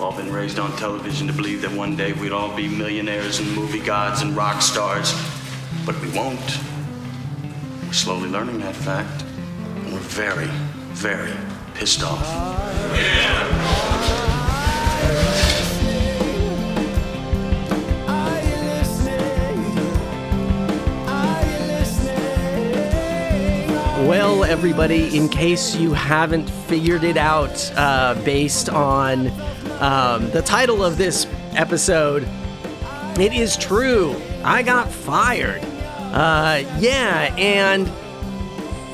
We've all been raised on television to believe that one day we'd all be millionaires and movie gods and rock stars. But we won't. We're slowly learning that fact. And we're very, very pissed off. Well, everybody, in case you haven't figured it out uh, based on um, the title of this episode, it is true. I got fired. Uh, yeah, and,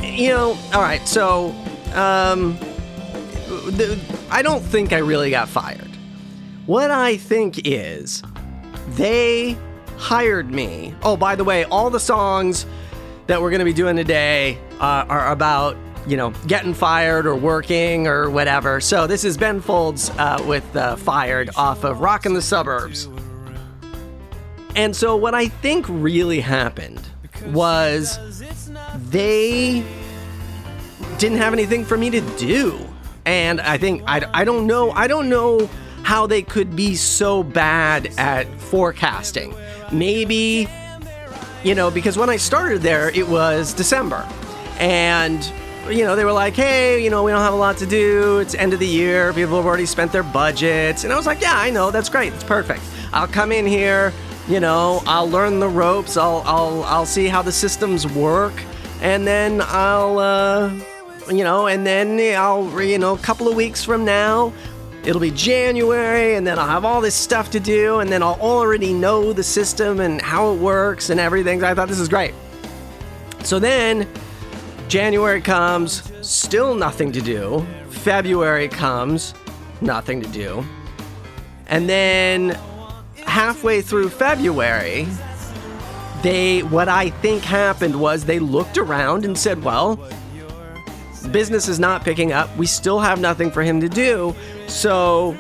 you know, all right, so um, the, I don't think I really got fired. What I think is they hired me. Oh, by the way, all the songs that we're going to be doing today uh, are about you know getting fired or working or whatever. So this is Ben Folds uh, with uh, "Fired" off of "Rockin' the Suburbs." And so what I think really happened was they didn't have anything for me to do, and I think I, I don't know I don't know how they could be so bad at forecasting. Maybe you know, because when I started there, it was December. And, you know, they were like, hey, you know, we don't have a lot to do. It's end of the year. People have already spent their budgets. And I was like, yeah, I know. That's great. It's perfect. I'll come in here, you know, I'll learn the ropes. I'll, I'll, I'll see how the systems work. And then I'll, uh, you know, and then I'll, you know, a couple of weeks from now, it'll be January, and then I'll have all this stuff to do, and then I'll already know the system and how it works and everything. I thought this is great. So then January comes, still nothing to do. February comes, nothing to do. And then halfway through February, they what I think happened was they looked around and said, "Well, business is not picking up. We still have nothing for him to do. So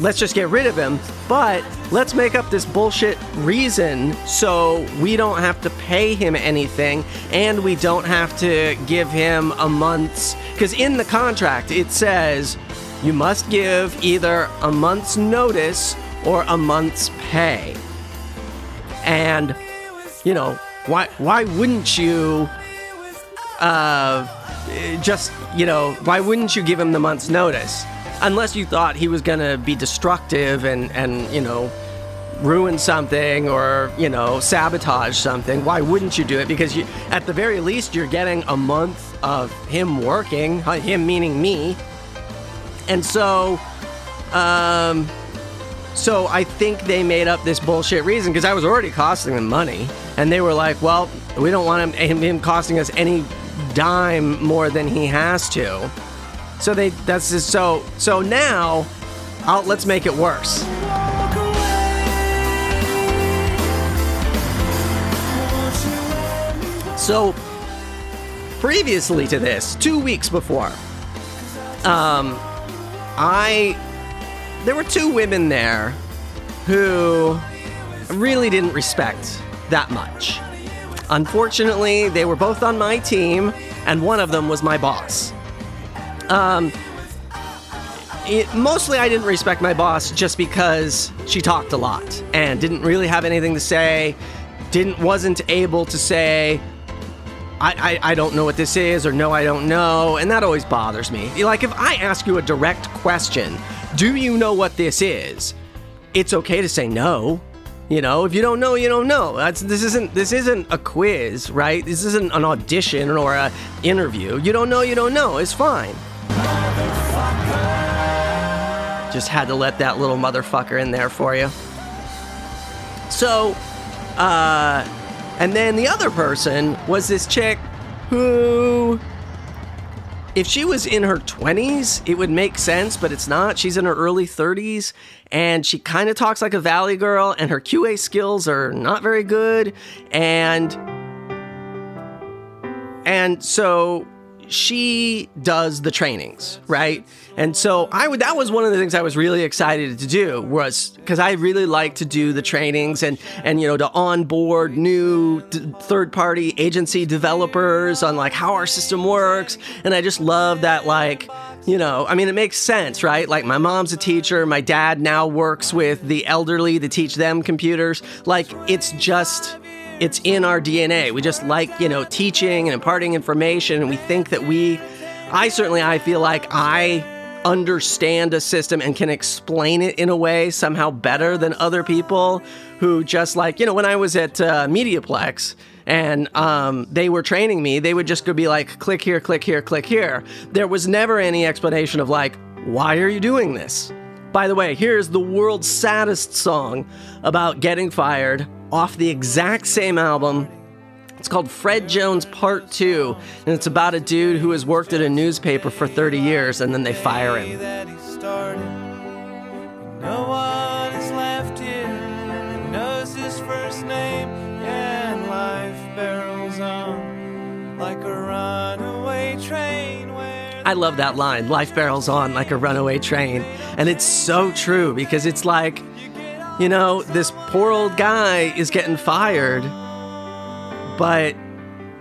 let's just get rid of him. But let's make up this bullshit reason so we don't have to pay him anything and we don't have to give him a month's. Because in the contract, it says you must give either a month's notice or a month's pay. And, you know, why, why wouldn't you uh, just, you know, why wouldn't you give him the month's notice? Unless you thought he was going to be destructive and, and, you know, ruin something or, you know, sabotage something. Why wouldn't you do it? Because you, at the very least, you're getting a month of him working, uh, him meaning me. And so, um, so I think they made up this bullshit reason because I was already costing them money, and they were like, "Well, we don't want him, him costing us any dime more than he has to." So they that's just, so so now, I'll, let's make it worse. So previously to this, two weeks before, um, I there were two women there who really didn't respect that much. Unfortunately, they were both on my team, and one of them was my boss. Um, it, mostly, I didn't respect my boss just because she talked a lot and didn't really have anything to say. Didn't wasn't able to say, I, I, I don't know what this is, or no, I don't know, and that always bothers me. Like, if I ask you a direct question, do you know what this is? It's okay to say no. You know, if you don't know, you don't know. That's this isn't this isn't a quiz, right? This isn't an audition or a interview. You don't know, you don't know. It's fine. Just had to let that little motherfucker in there for you. So, uh, and then the other person was this chick who, if she was in her 20s, it would make sense, but it's not. She's in her early 30s and she kind of talks like a Valley girl, and her QA skills are not very good. And, and so she does the trainings, right? And so I would that was one of the things I was really excited to do was because I really like to do the trainings and and you know to onboard new d- third party agency developers on like how our system works and I just love that like You know, I mean, it makes sense, right? Like, my mom's a teacher. My dad now works with the elderly to teach them computers. Like, it's just, it's in our DNA. We just like, you know, teaching and imparting information. And we think that we, I certainly, I feel like I understand a system and can explain it in a way somehow better than other people who just like, you know, when I was at uh, Mediaplex, and um, they were training me, they would just go be like, click here, click here, click here. There was never any explanation of like, why are you doing this? By the way, here's the world's saddest song about getting fired off the exact same album. It's called Fred Jones Part 2, and it's about a dude who has worked at a newspaper for 30 years and then they fire him. No one is left here knows his first name life barrels on like a runaway train. I love that line life barrels on like a runaway train. And it's so true because it's like, you know, this poor old guy is getting fired, but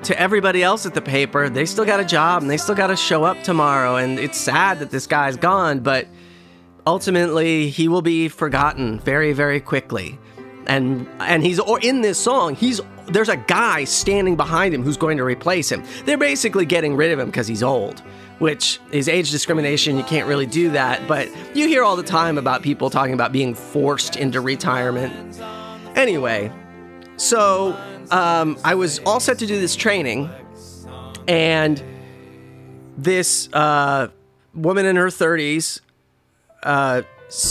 to everybody else at the paper, they still got a job and they still got to show up tomorrow. And it's sad that this guy's gone, but ultimately he will be forgotten very, very quickly. And and he's or in this song, he's there's a guy standing behind him who's going to replace him. They're basically getting rid of him because he's old, which is age discrimination. You can't really do that. But you hear all the time about people talking about being forced into retirement. Anyway, so um, I was all set to do this training, and this uh, woman in her 30s uh,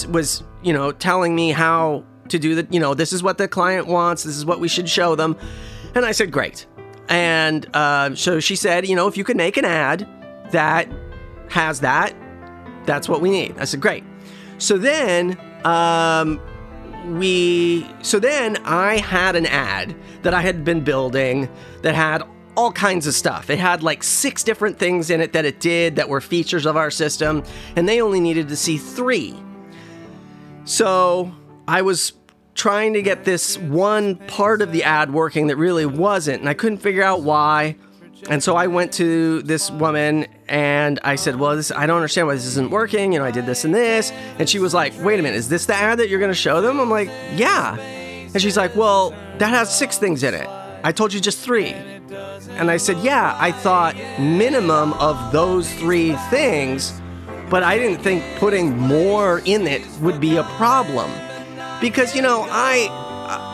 was, you know, telling me how to do the, you know, this is what the client wants, this is what we should show them. And I said, great. And uh, so she said, you know, if you could make an ad that has that, that's what we need. I said, great. So then, um, we, so then I had an ad that I had been building that had all kinds of stuff. It had like six different things in it that it did that were features of our system, and they only needed to see three. So I was trying to get this one part of the ad working that really wasn't, and I couldn't figure out why. And so I went to this woman and I said, Well, this, I don't understand why this isn't working. You know, I did this and this. And she was like, Wait a minute, is this the ad that you're going to show them? I'm like, Yeah. And she's like, Well, that has six things in it. I told you just three. And I said, Yeah, I thought minimum of those three things, but I didn't think putting more in it would be a problem because you know I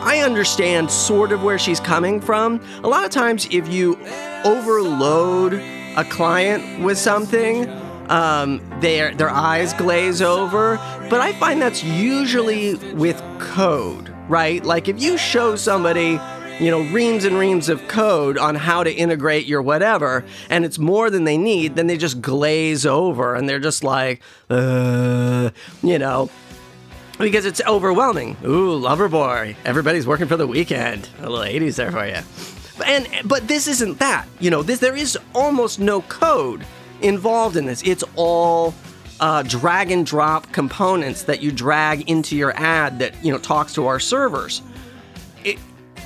I understand sort of where she's coming from. A lot of times, if you overload a client with something, um, their their eyes glaze over. But I find that's usually with code, right? Like if you show somebody you know, reams and reams of code on how to integrate your whatever, and it's more than they need, then they just glaze over and they're just like, uh, you know, because it's overwhelming. Ooh, Loverboy. Everybody's working for the weekend. A little 80s there for you. And but this isn't that. You know, this there is almost no code involved in this. It's all uh, drag and drop components that you drag into your ad that you know talks to our servers. It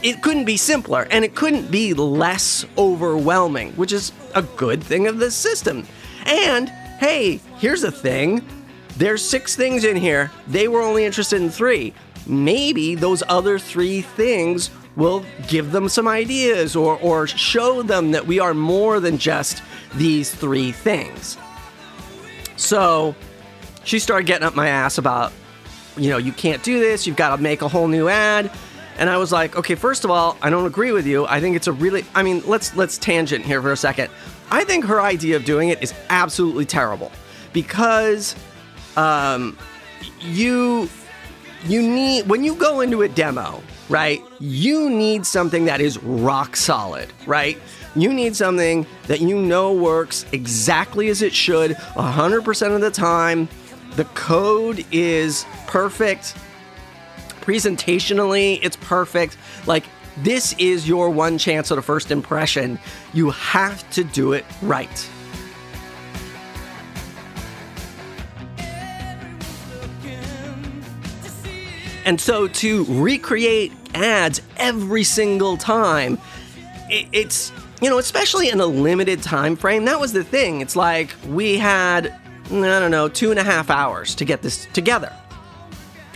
it couldn't be simpler, and it couldn't be less overwhelming, which is a good thing of this system. And hey, here's a thing there's six things in here. They were only interested in three. Maybe those other three things will give them some ideas or, or show them that we are more than just these three things. So she started getting up my ass about, you know, you can't do this, you've got to make a whole new ad. And I was like, okay, first of all, I don't agree with you. I think it's a really I mean, let's let's tangent here for a second. I think her idea of doing it is absolutely terrible because um, you you need when you go into a demo, right? You need something that is rock solid, right? You need something that you know works exactly as it should 100% of the time. The code is perfect. Presentationally, it's perfect. Like, this is your one chance at a first impression. You have to do it right. And so to recreate ads every single time, it's you know, especially in a limited time frame. That was the thing. It's like we had I don't know, two and a half hours to get this together.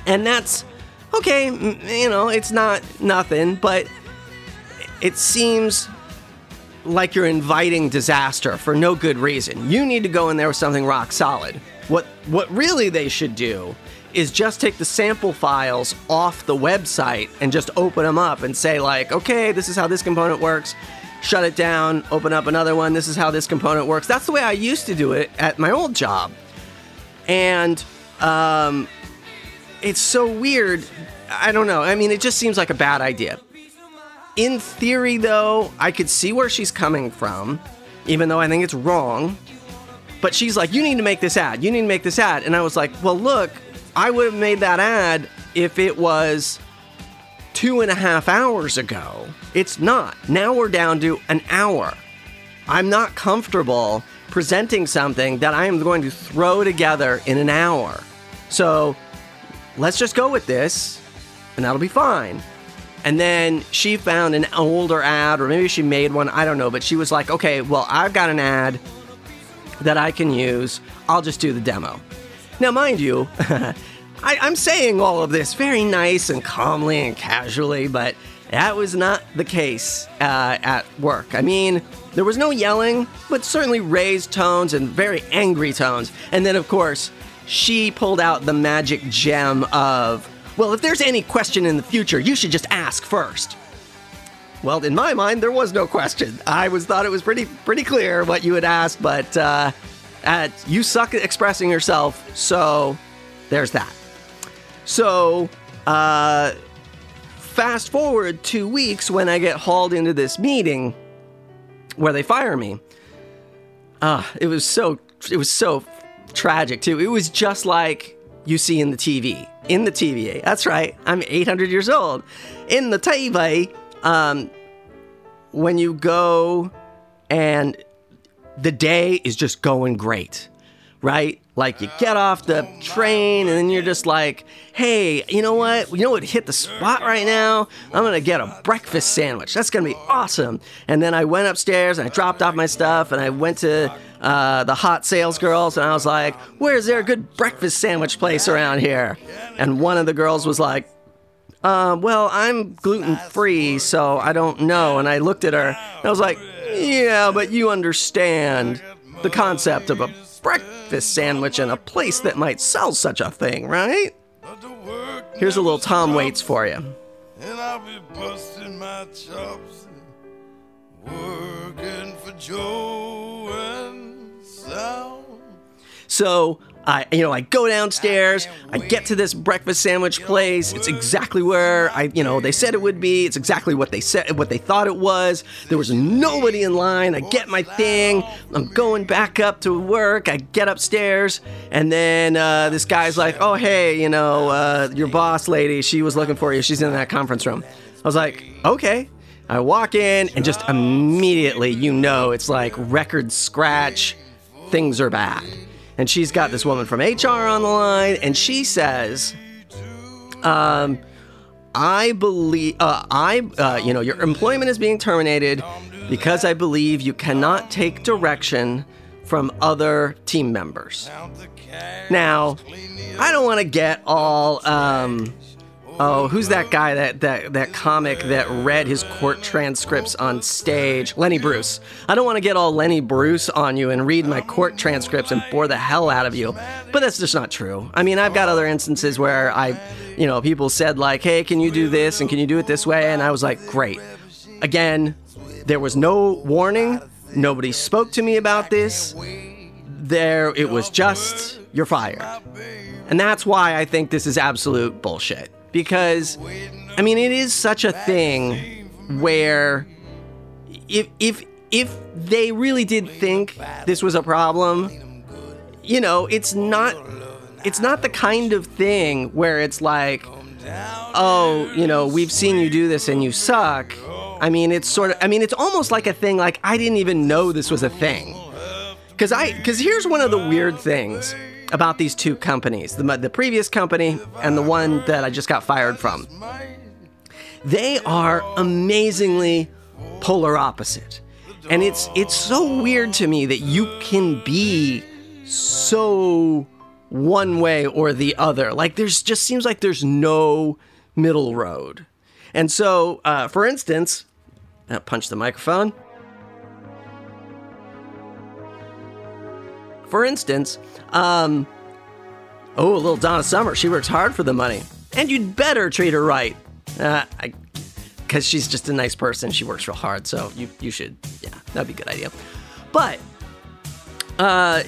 And that's okay, you know, it's not nothing, but it seems like you're inviting disaster for no good reason. You need to go in there with something rock solid. What what really they should do is just take the sample files off the website and just open them up and say like, "Okay, this is how this component works." Shut it down, open up another one. This is how this component works. That's the way I used to do it at my old job. And um, it's so weird. I don't know. I mean, it just seems like a bad idea. In theory, though, I could see where she's coming from, even though I think it's wrong. But she's like, you need to make this ad. You need to make this ad. And I was like, well, look, I would have made that ad if it was two and a half hours ago. It's not. Now we're down to an hour. I'm not comfortable presenting something that I am going to throw together in an hour. So let's just go with this, and that'll be fine. And then she found an older ad, or maybe she made one, I don't know, but she was like, okay, well, I've got an ad that I can use. I'll just do the demo. Now, mind you, I, am saying all of this very nice and calmly and casually, but that was not the case uh, at work. I mean, there was no yelling, but certainly raised tones and very angry tones. And then, of course, she pulled out the magic gem of well, if there's any question in the future, you should just ask first. Well, in my mind, there was no question. I was thought it was pretty pretty clear what you had asked, but uh, at, you suck at expressing yourself, so there's that. So, uh, fast forward two weeks when I get hauled into this meeting where they fire me. Uh, it was so it was so tragic too. It was just like you see in the TV. In the TVA. That's right. I'm 800 years old. In the TV, um, when you go and the day is just going great, right? Like you get off the train and then you're just like, hey, you know what? You know what hit the spot right now? I'm gonna get a breakfast sandwich. That's gonna be awesome. And then I went upstairs and I dropped off my stuff and I went to uh, the hot sales girls and I was like, where's there a good breakfast sandwich place around here? And one of the girls was like, uh, well, I'm gluten free, so I don't know. And I looked at her and I was like, yeah, but you understand the concept of a breakfast sandwich in a place that might sell such a thing, right? Here's a little Tom Waits for you. And I'll be busting my chops working for Joe and Sal. So I, you know, I go downstairs. I get to this breakfast sandwich place. It's exactly where I, you know, they said it would be. It's exactly what they said, what they thought it was. There was nobody in line. I get my thing. I'm going back up to work. I get upstairs, and then uh, this guy's like, "Oh, hey, you know, uh, your boss lady. She was looking for you. She's in that conference room." I was like, "Okay." I walk in, and just immediately, you know, it's like record scratch. Things are bad and she's got this woman from HR on the line, and she says, um, I believe, uh, I, uh, you know, your employment is being terminated because I believe you cannot take direction from other team members. Now, I don't want to get all, um, Oh, who's that guy that that that comic that read his court transcripts on stage? Lenny Bruce. I don't want to get all Lenny Bruce on you and read my court transcripts and bore the hell out of you. But that's just not true. I mean, I've got other instances where I, you know, people said like, "Hey, can you do this and can you do it this way?" and I was like, "Great." Again, there was no warning. Nobody spoke to me about this. There it was just you're fired. And that's why I think this is absolute bullshit because I mean it is such a thing where if if if they really did think this was a problem, you know, it's not it's not the kind of thing where it's like oh, you know, we've seen you do this and you suck. I mean, it's sort of I mean, it's almost like a thing like I didn't even know this was a thing. Cuz I cuz here's one of the weird things about these two companies the, the previous company and the one that I just got fired from. They are amazingly polar opposite. And it's it's so weird to me that you can be so one way or the other. Like there's just seems like there's no middle road. And so, uh, for instance, uh, punch the microphone. For instance, um, oh, little Donna Summer, she works hard for the money, and you'd better treat her right. Uh, because she's just a nice person. She works real hard, so you you should, yeah, that'd be a good idea. But, uh,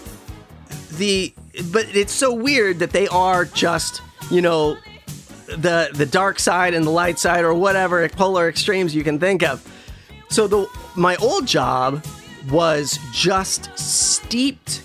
the but it's so weird that they are just you know the the dark side and the light side or whatever polar extremes you can think of. So the my old job was just steeped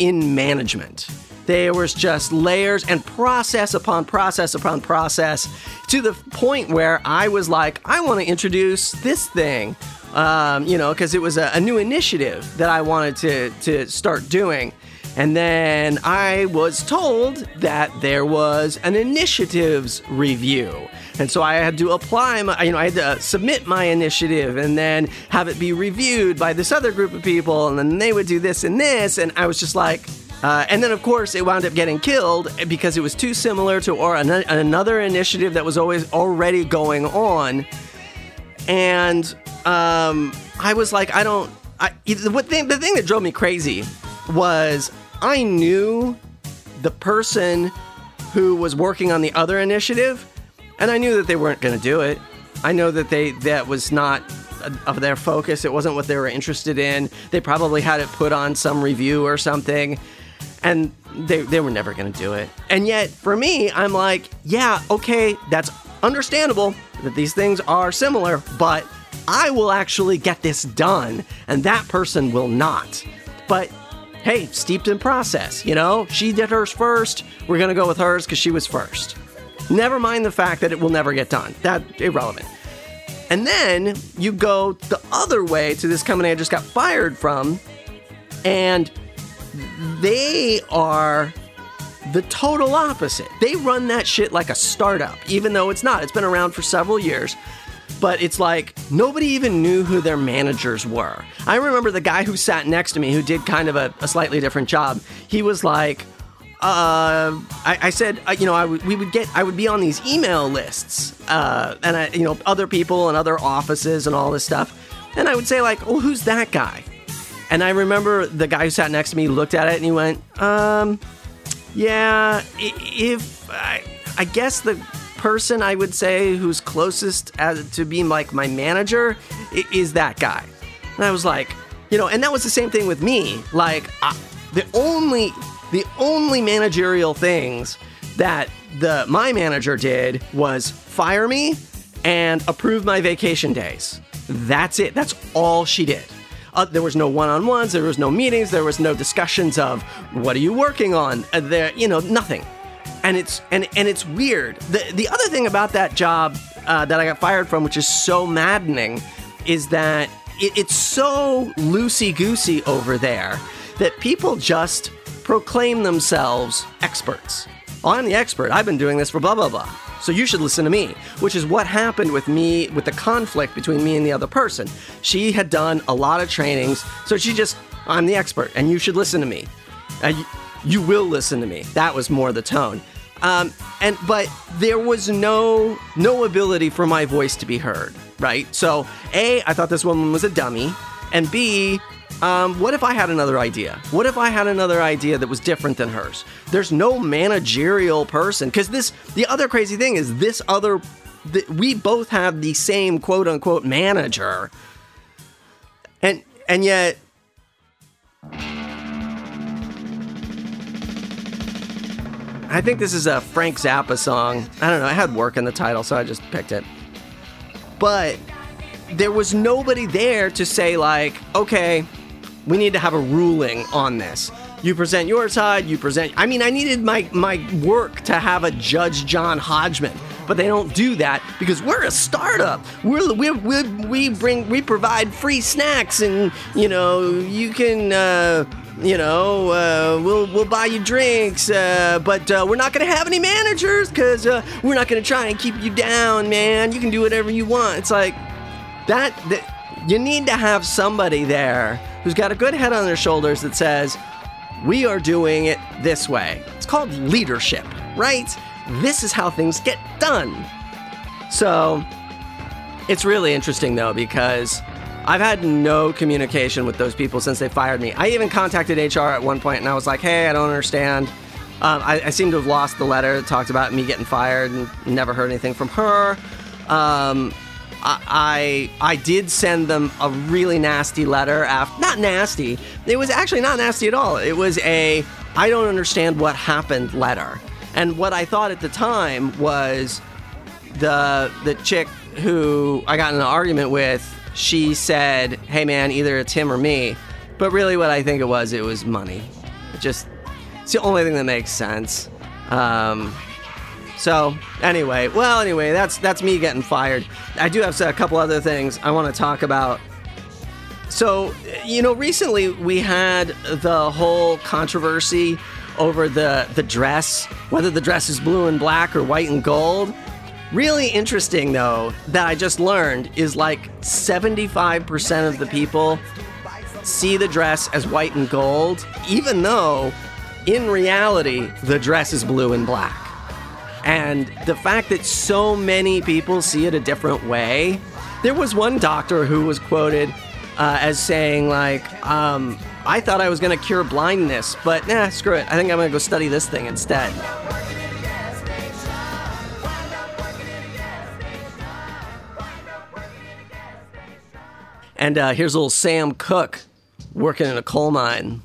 in management. There was just layers and process upon process upon process to the point where I was like, I want to introduce this thing, um, you know, because it was a, a new initiative that I wanted to to start doing. And then I was told that there was an initiatives review. And so I had to apply my, you know, I had to submit my initiative and then have it be reviewed by this other group of people. And then they would do this and this. And I was just like, uh, and then, of course, it wound up getting killed because it was too similar to or an- another initiative that was always already going on. And um, I was like, I don't. I, the, thing, the thing that drove me crazy was I knew the person who was working on the other initiative, and I knew that they weren't going to do it. I know that they that was not of their focus. It wasn't what they were interested in. They probably had it put on some review or something, and they they were never going to do it. And yet, for me, I'm like, yeah, okay, that's understandable that these things are similar, but I will actually get this done, and that person will not. But hey, steeped in process, you know? She did hers first. We're going to go with hers because she was first. Never mind the fact that it will never get done. That irrelevant. And then you go the other way to this company I just got fired from, and they are the total opposite. They run that shit like a startup, even though it's not. It's been around for several years but it's like nobody even knew who their managers were. I remember the guy who sat next to me who did kind of a, a slightly different job. He was like, uh, I, I, said, uh, you know, I w- we would get, I would be on these email lists, uh, and I, you know, other people and other offices and all this stuff, and I would say like, oh, who's that guy? And I remember the guy who sat next to me looked at it and he went, um, yeah, if I, I guess the person I would say who's closest as, to being like my manager is that guy. And I was like, you know, and that was the same thing with me. Like I, the only the only managerial things that the my manager did was fire me and approve my vacation days. That's it. That's all she did. Uh, there was no one-on-ones. There was no meetings. There was no discussions of what are you working on. Uh, there, you know, nothing and it's and and it's weird. The the other thing about that job uh, that I got fired from, which is so maddening, is that it, it's so loosey goosey over there that people just proclaim themselves experts. Oh, I'm the expert. I've been doing this for blah blah blah. So you should listen to me, which is what happened with me with the conflict between me and the other person. She had done a lot of trainings, so she just I'm the expert, and you should listen to me. Uh, you will listen to me. That was more the tone. Um, and but there was no no ability for my voice to be heard, right? So a, I thought this woman was a dummy, and b, um, what if I had another idea? What if I had another idea that was different than hers? There's no managerial person because this. The other crazy thing is this other. The, we both have the same quote unquote manager, and and yet I think this is a Frank Zappa song. I don't know. I had work in the title, so I just picked it. But there was nobody there to say, like, okay, we need to have a ruling on this. You present your side, you present. I mean, I needed my, my work to have a Judge John Hodgman, but they don't do that because we're a startup. We're, we we we bring, we provide free snacks and, you know, you can, uh, you know, uh, we'll we'll buy you drinks, uh, but uh, we're not gonna have any managers because uh, we're not gonna try and keep you down, man. You can do whatever you want. It's like that, that. You need to have somebody there who's got a good head on their shoulders that says, we are doing it this way. It's called leadership, right? This is how things get done. So it's really interesting though because I've had no communication with those people since they fired me. I even contacted HR at one point and I was like, hey, I don't understand. Um, I, I, seem to have lost the letter that talked about me getting fired and never heard anything from her. Um, I, I, I did send them a really nasty letter. After, not nasty. It was actually not nasty at all. It was a I don't understand what happened letter. And what I thought at the time was the the chick who I got in an argument with. She said, "Hey man, either it's him or me." But really, what I think it was, it was money. It just it's the only thing that makes sense. Um, so anyway, well, anyway, that's that's me getting fired. I do have a couple other things I want to talk about. So, you know, recently we had the whole controversy over the the dress, whether the dress is blue and black or white and gold. Really interesting though that I just learned is like 75% of the people see the dress as white and gold, even though in reality, the dress is blue and black. And the fact that so many people see it a different way. There was one doctor who was quoted uh, as saying, like, um, I thought I was going to cure blindness, but nah, screw it. I think I'm going to go study this thing instead. And uh, here's little Sam Cooke working in a coal mine.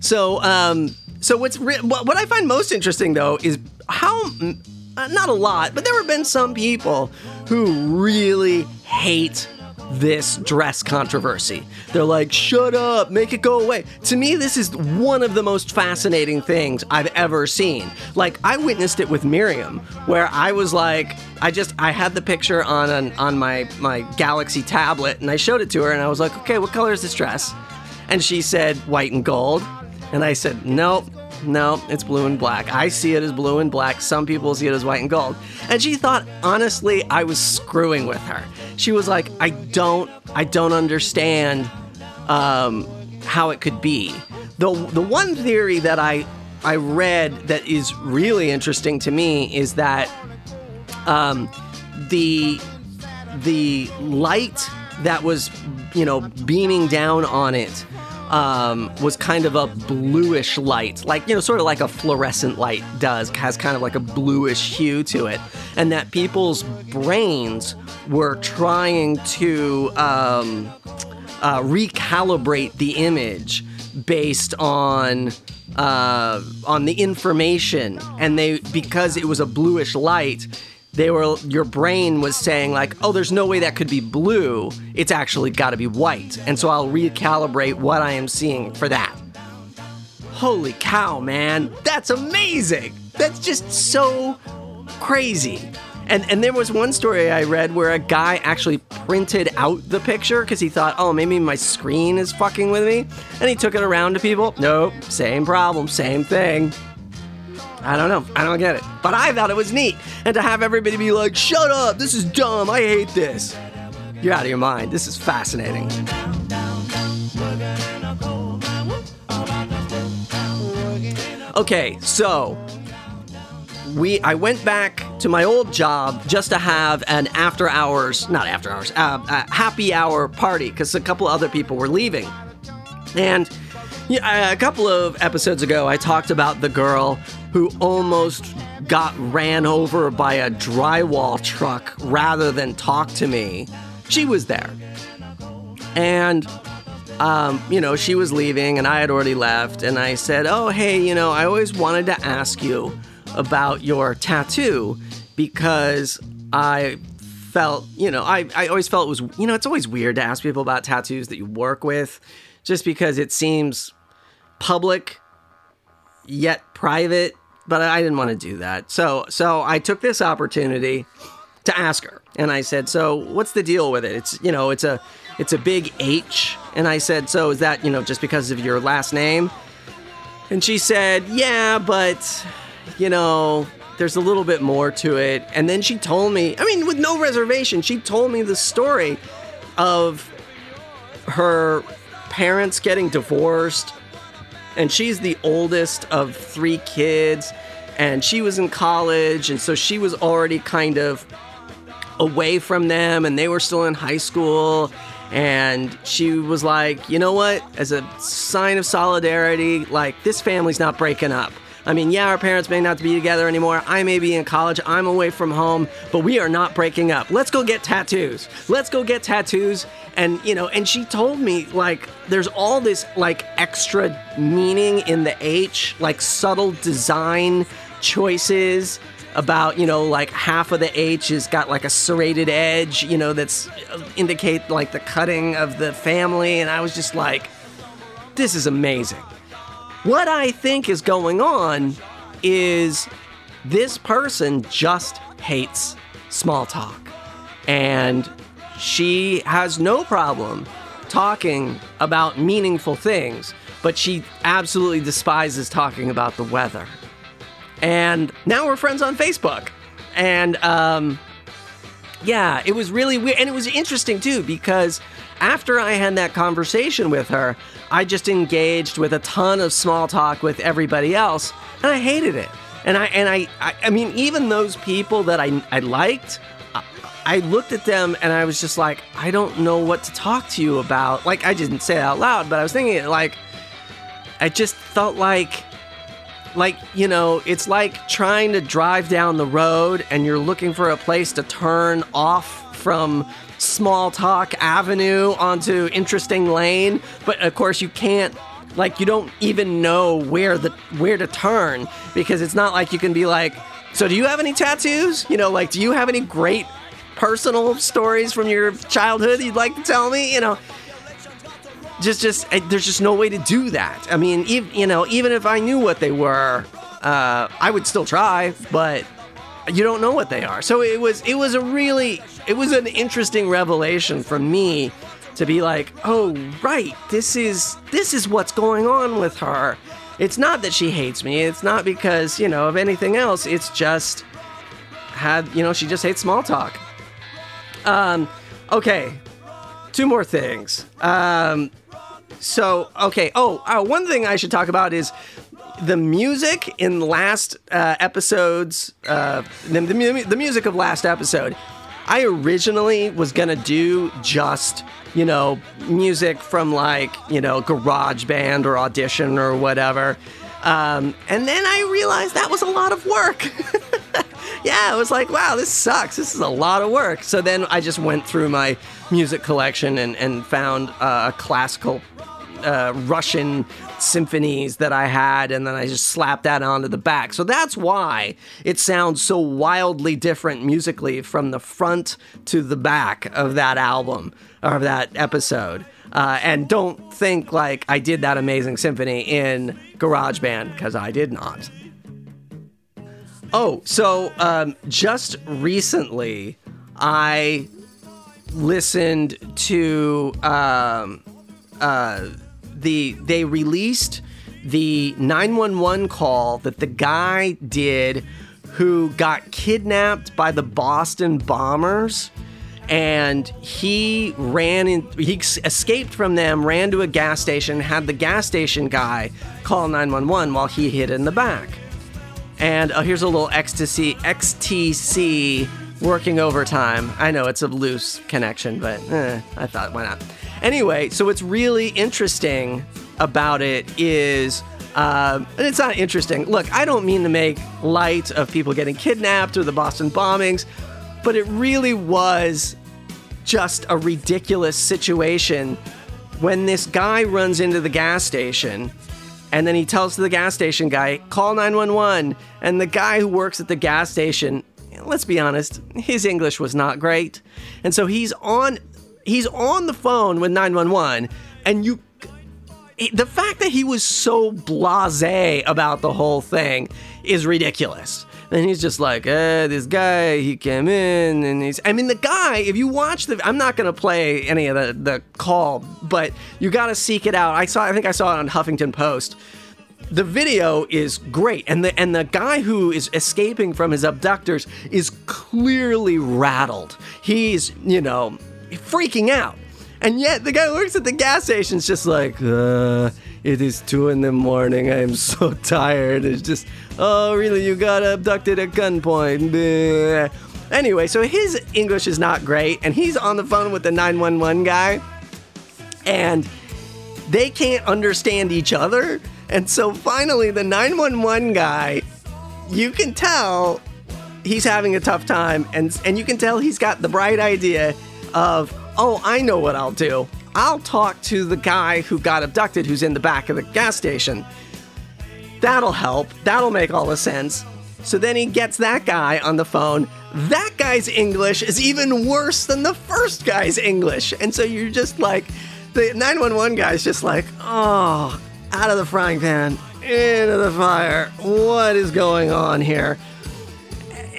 So, um, so what's what I find most interesting though is how uh, not a lot, but there have been some people who really hate this dress controversy. They're like, shut up, make it go away. To me, this is one of the most fascinating things I've ever seen. Like, I witnessed it with Miriam, where I was like, I just, I had the picture on an, on my, my Galaxy tablet, and I showed it to her, and I was like, okay, what color is this dress? And she said, white and gold. And I said, nope, no, it's blue and black. I see it as blue and black. Some people see it as white and gold. And she thought, honestly, I was screwing with her. She was like, I don't, I don't understand um, how it could be. The the one theory that I I read that is really interesting to me is that um, the the light that was you know beaming down on it um, was kind of a bluish light, like, you know, sort of like a fluorescent light does, has kind of like a bluish hue to it. And that people's brains were trying to um, uh, recalibrate the image based on uh, on the information and they because it was a bluish light they were your brain was saying like oh there's no way that could be blue. It's actually got to be white. And so i'll recalibrate what i am seeing for that. Holy cow man. That's amazing. That's just so crazy. And and there was one story I read where a guy actually printed out the picture because he thought, oh, maybe my screen is fucking with me, and he took it around to people. Nope, same problem, same thing. I don't know. I don't get it. But I thought it was neat. And to have everybody be like, shut up, this is dumb, I hate this. You're out of your mind. This is fascinating. Okay, so we I went back to my old job just to have an after hours, not after hours, uh, happy hour party because a couple other people were leaving. And yeah, a couple of episodes ago, I talked about the girl who almost got ran over by a drywall truck rather than talk to me. She was there. And, um, you know, she was leaving and I had already left. And I said, Oh, hey, you know, I always wanted to ask you about your tattoo because I felt, you know, I, I always felt it was, you know, it's always weird to ask people about tattoos that you work with just because it seems public yet private but I didn't want to do that. So so I took this opportunity to ask her and I said, "So, what's the deal with it? It's, you know, it's a it's a big H." And I said, "So, is that, you know, just because of your last name?" And she said, "Yeah, but you know, there's a little bit more to it." And then she told me, I mean, with no reservation, she told me the story of her parents getting divorced, and she's the oldest of three kids, and she was in college, and so she was already kind of away from them, and they were still in high school. And she was like, you know what? As a sign of solidarity, like, this family's not breaking up. I mean, yeah, our parents may not be together anymore. I may be in college. I'm away from home, but we are not breaking up. Let's go get tattoos. Let's go get tattoos. And, you know, and she told me, like, there's all this, like, extra meaning in the H, like, subtle design choices about you know like half of the H has got like a serrated edge, you know that's uh, indicate like the cutting of the family, and I was just like, this is amazing. What I think is going on is this person just hates small talk, and she has no problem talking about meaningful things, but she absolutely despises talking about the weather. And now we're friends on Facebook. And um, yeah, it was really weird, and it was interesting too because after I had that conversation with her, I just engaged with a ton of small talk with everybody else, and I hated it. And I and I I, I mean, even those people that I I liked. I looked at them and I was just like, I don't know what to talk to you about. Like, I didn't say it out loud, but I was thinking, it like, I just felt like like you know it's like trying to drive down the road and you're looking for a place to turn off from small talk avenue onto interesting lane but of course you can't like you don't even know where the where to turn because it's not like you can be like so do you have any tattoos? You know like do you have any great personal stories from your childhood you'd like to tell me? You know? Just just eh, there's just no way to do that. I mean, even, you know, even if I knew what they were, uh, I would still try, but you don't know what they are. So it was it was a really it was an interesting revelation for me to be like, "Oh, right. This is this is what's going on with her." It's not that she hates me. It's not because, you know, of anything else. It's just had, you know, she just hates small talk. Um okay. Two more things. Um so, okay. Oh, uh, one thing I should talk about is the music in last uh, episodes, uh, the, the, the music of last episode. I originally was gonna do just, you know, music from like, you know, GarageBand or Audition or whatever. Um, and then I realized that was a lot of work. yeah, I was like, wow, this sucks. This is a lot of work. So then I just went through my music collection and, and found uh, a classical uh, Russian symphonies that I had, and then I just slapped that onto the back. So that's why it sounds so wildly different musically from the front to the back of that album or that episode. Uh, and don't think like I did that amazing symphony in GarageBand because I did not. Oh, so um, just recently I listened to um, uh, the they released the 911 call that the guy did who got kidnapped by the Boston bombers and he ran in he escaped from them ran to a gas station had the gas station guy call 911 while he hid in the back. And uh, here's a little ecstasy xtc working overtime. I know it's a loose connection but eh, i thought why not Anyway, so what's really interesting about it is. Um, and it's not interesting. Look, I don't mean to make light of people getting kidnapped or the Boston bombings, but it really was just a ridiculous situation when this guy runs into the gas station and then he tells the gas station guy, call 911. And the guy who works at the gas station, let's be honest, his English was not great. And so he's on he's on the phone with 911 and you the fact that he was so blasé about the whole thing is ridiculous. And he's just like, eh, this guy, he came in and he's, I mean, the guy, if you watch the, I'm not going to play any of the, the call, but you got to seek it out. I saw, I think I saw it on Huffington Post. The video is great. And the, and the guy who is escaping from his abductors is clearly rattled. He's, you know, freaking out. And yet the guy works at the gas station. station's just like, uh, it is two in the morning. I am so tired. It's just, oh, really? You got abducted at gunpoint. Bleh. Anyway, so his English is not great, and he's on the phone with the 911 guy, and they can't understand each other. And so finally, the 911 guy, you can tell he's having a tough time, and, and you can tell he's got the bright idea of, oh, I know what I'll do. I'll talk to the guy who got abducted who's in the back of the gas station. That'll help. That'll make all the sense. So then he gets that guy on the phone. That guy's English is even worse than the first guy's English. And so you're just like, the 911 guy's just like, oh, out of the frying pan, into the fire. What is going on here?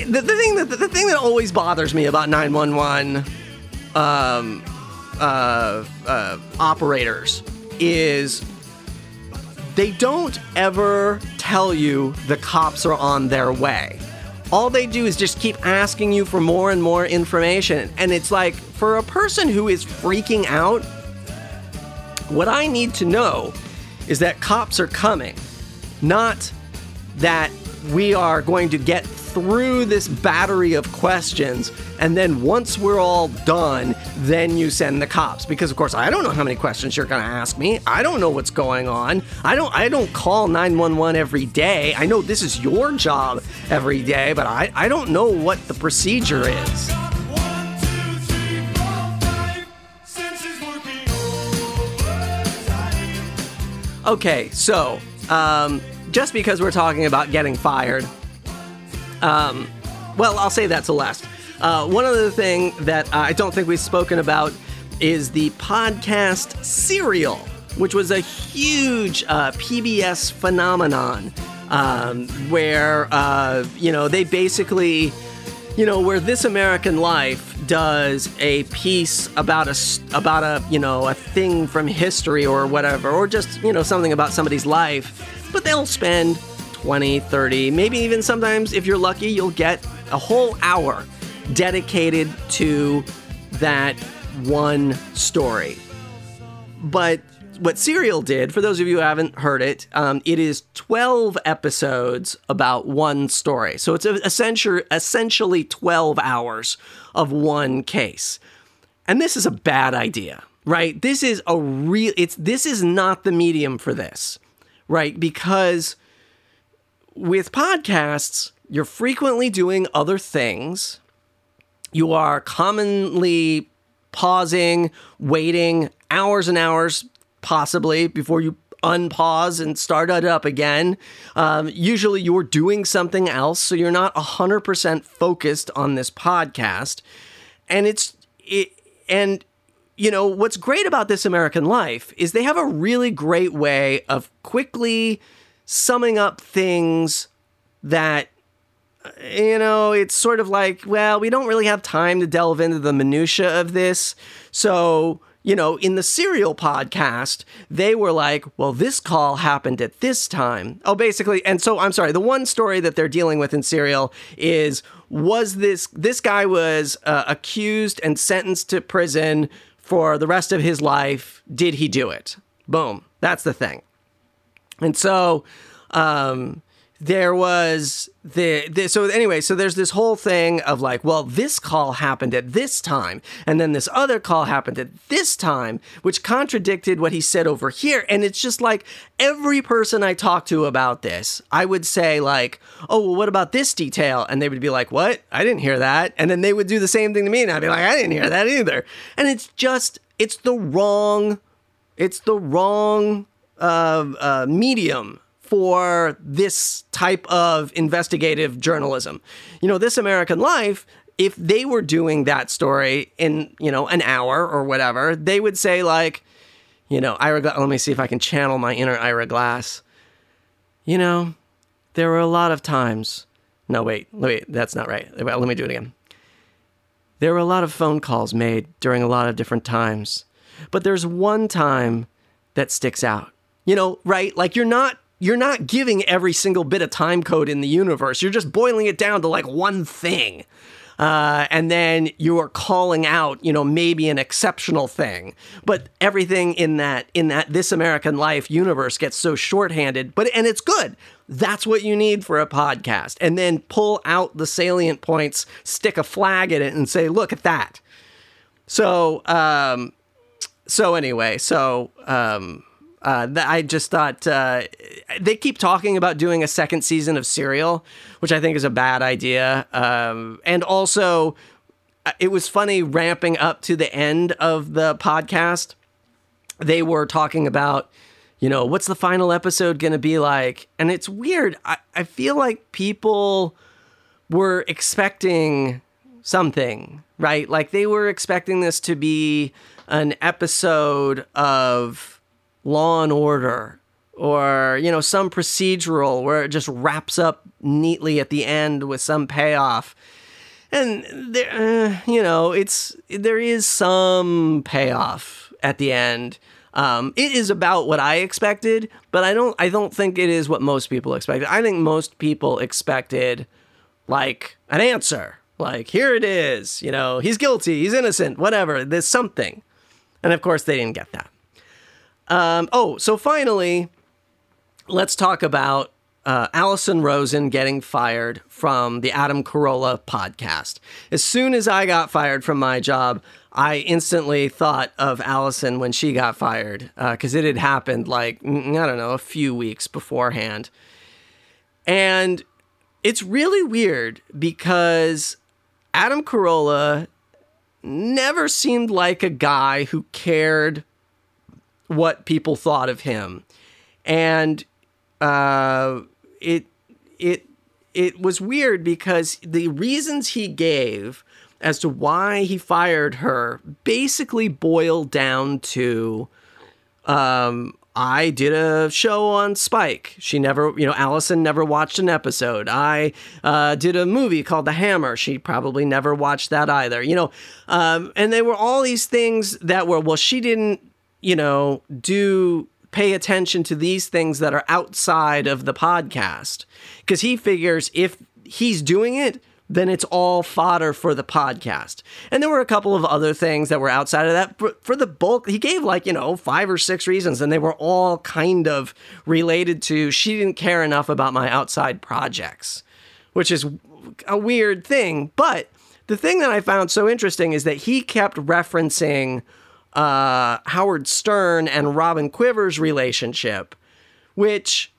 The, the thing that the thing that always bothers me about 911 um, uh, uh, operators is they don't ever tell you the cops are on their way. All they do is just keep asking you for more and more information. And it's like, for a person who is freaking out, what I need to know is that cops are coming, not that we are going to get through this battery of questions and then once we're all done then you send the cops. Because of course I don't know how many questions you're going to ask me. I don't know what's going on. I don't I don't call 911 every day. I know this is your job every day but I I don't know what the procedure is. Okay, so um, just because we're talking about getting fired, um, well, I'll say that to last. Uh, one other thing that I don't think we've spoken about is the podcast Serial, which was a huge uh, PBS phenomenon um, where, uh, you know, they basically you know where this american life does a piece about a about a you know a thing from history or whatever or just you know something about somebody's life but they'll spend 20 30 maybe even sometimes if you're lucky you'll get a whole hour dedicated to that one story but what Serial did, for those of you who haven't heard it, um, it is 12 episodes about one story. So it's essentially, essentially 12 hours of one case. And this is a bad idea, right? This is a real, it's, this is not the medium for this, right? Because with podcasts, you're frequently doing other things. You are commonly pausing, waiting hours and hours, possibly, before you unpause and start it up again. Um, usually you're doing something else, so you're not 100% focused on this podcast. And it's, it, and, you know, what's great about This American Life is they have a really great way of quickly summing up things that you know, it's sort of like, well, we don't really have time to delve into the minutia of this. So, you know, in the Serial podcast, they were like, well, this call happened at this time. Oh, basically, and so I'm sorry, the one story that they're dealing with in Serial is was this this guy was uh, accused and sentenced to prison for the rest of his life. Did he do it? Boom. That's the thing. And so, um, there was the, the so anyway so there's this whole thing of like well this call happened at this time and then this other call happened at this time which contradicted what he said over here. And it's just like every person i talk to about this i would say like oh well what about this detail? And they would be like what? I didn't hear that. And then they would do the same thing to me and i'd be like i didn't hear that either. And it's just it's the wrong it's the wrong uh, uh, medium for this type of investigative journalism. You know, This American Life, if they were doing that story in, you know, an hour or whatever, they would say, like, you know, Ira, Gla- let me see if I can channel my inner Ira Glass. You know, there were a lot of times. No, wait, wait, that's not right. Well, let me do it again. There were a lot of phone calls made during a lot of different times, but there's one time that sticks out. You know, right? Like you're not you're not giving every single bit of time code in the universe. You're just boiling it down to like one thing. Uh, and then you are calling out, you know, maybe an exceptional thing, but everything in that in that This American Life universe gets so shorthanded. But and it's good. That's what you need for a podcast, and then pull out the salient points, stick a flag in it, and say, "Look at that." So, um, so anyway, so um, uh, I just thought uh, they keep talking about doing a second season of Serial, which I think is a bad idea. Um, and also, uh, it was funny ramping up to the end of the podcast. They were talking about, you know, what's the final episode going to be like? And it's weird. I, I feel like people were expecting something, right? Like they were expecting this to be an episode of Law and Order or, you know, some procedural where it just wraps up neatly at the end with some payoff. And there, uh, you know, it's there is some payoff at the end. Um, it is about what I expected, but I don't. I don't think it is what most people expected. I think most people expected like an answer. Like, here it is, you know, he's guilty, he's innocent, whatever, there's something. And of course, they didn't get that. Um, oh, so finally, let's talk about uh, Alison Rosen getting fired from the Adam Carolla podcast. As soon as I got fired from my job, I instantly thought of Alison when she got fired because it had happened like, I don't know, a few weeks beforehand. And it's really weird because Adam Carolla never seemed like a guy who cared what people thought of him. And uh, it it it was weird because the reasons he gave as to why he fired her basically boiled down to um, I did a show on Spike. She never, you know, Alison never watched an episode. I uh, did a movie called The Hammer. She probably never watched that either. You know, um, and they were all these things that were well, she didn't, you know, do pay attention to these things that are outside of the podcast because he figures if he's doing it then it's all fodder for the podcast. And there were a couple of other things that were outside of that. But for the bulk, he gave like, you know, five or six reasons, and they were all kind of related to she didn't care enough about my outside projects, which is a weird thing. But the thing that I found so interesting is that he kept referencing uh, Howard Stern and Robin Quivers' relationship, which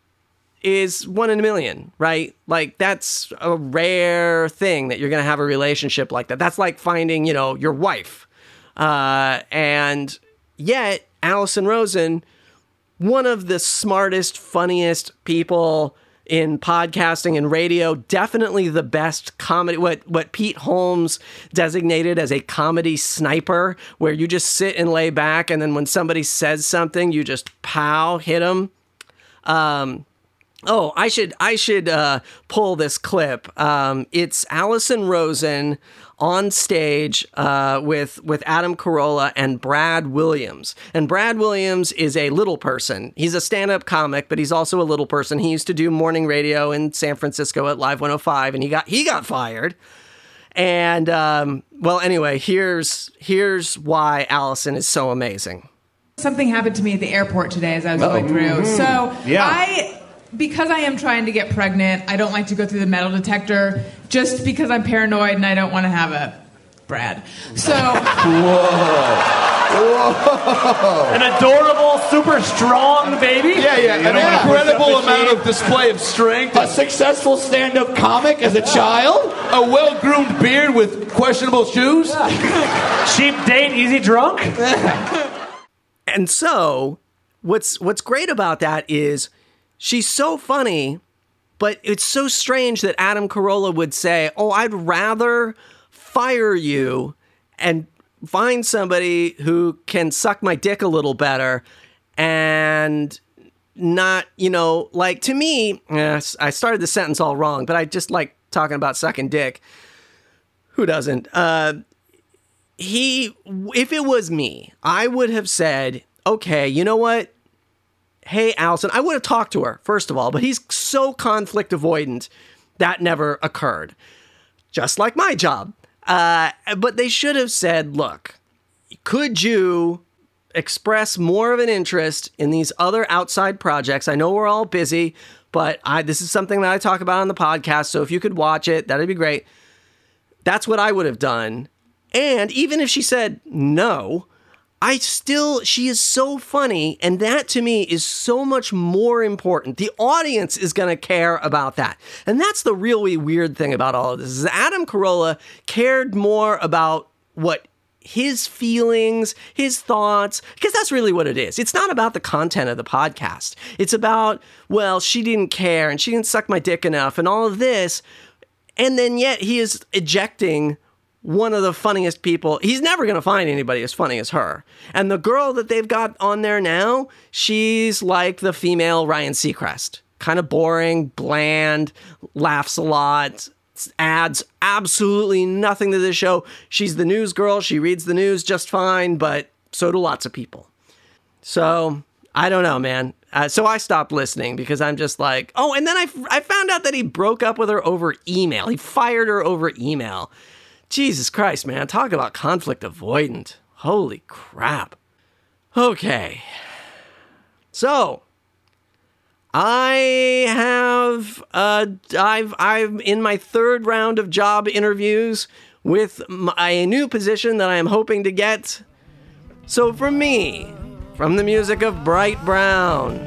is one in a million, right? Like that's a rare thing that you're going to have a relationship like that. That's like finding, you know, your wife. Uh, and yet, Alison Rosen, one of the smartest, funniest people in podcasting and radio, definitely the best comedy. What what Pete Holmes designated as a comedy sniper, where you just sit and lay back, and then when somebody says something, you just pow hit them. Um, Oh, I should I should uh, pull this clip. Um, it's Alison Rosen on stage uh, with with Adam Carolla and Brad Williams. And Brad Williams is a little person. He's a stand up comic, but he's also a little person. He used to do morning radio in San Francisco at Live 105, and he got he got fired. And um, well, anyway, here's here's why Alison is so amazing. Something happened to me at the airport today as I was going through. So Yeah. I, because I am trying to get pregnant, I don't like to go through the metal detector just because I'm paranoid and I don't want to have a Brad. So Whoa. Whoa. An adorable, super strong baby. Yeah, yeah, an Yeah. incredible amount of display of strength. A successful stand-up comic as a child? A well-groomed beard with questionable shoes. Cheap date, easy drunk. And so, what's what's great about that is she's so funny, but it's so strange that Adam Carolla would say, "Oh, I'd rather fire you and find somebody who can suck my dick a little better and not, you know, like to me, I started the sentence all wrong, but I just like talking about sucking dick. Who doesn't? Uh he if it was me i would have said okay you know what hey alison i would have talked to her first of all but he's so conflict avoidant that never occurred just like my job Uh, but they should have said, look, could you express more of an interest in these other outside projects? I know we're all busy, but I this is something that I talk about on the podcast. So if you could watch it, that'd be great. That's what I would have done. And even if she said no, I still, she is so funny. And that to me is so much more important. The audience is going to care about that. And that's the really weird thing about all of this is Adam Carolla cared more about what his feelings, his thoughts, because that's really what it is. It's not about the content of the podcast. It's about, well, she didn't care and she didn't suck my dick enough and all of this. And then yet he is ejecting one of the funniest people. He's never going to find anybody as funny as her. And the girl that they've got on there now, she's like the female Ryan Seacrest. Kind of boring, bland, laughs a lot, adds absolutely nothing to the show. She's the news girl. She reads the news just fine, but so do lots of people. So I don't know, man. Uh, so I stopped listening because I'm just like, oh, and then I, I found out that he broke up with her over email. He fired her over email. Jesus Christ, man. Talk about conflict avoidant. Holy crap. Okay. So, I have uh I've I'm in my third round of job interviews with my, a new position that I am hoping to get. So for me, from the music of Bright Brown,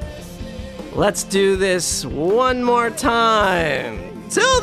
let's do this one more time. Till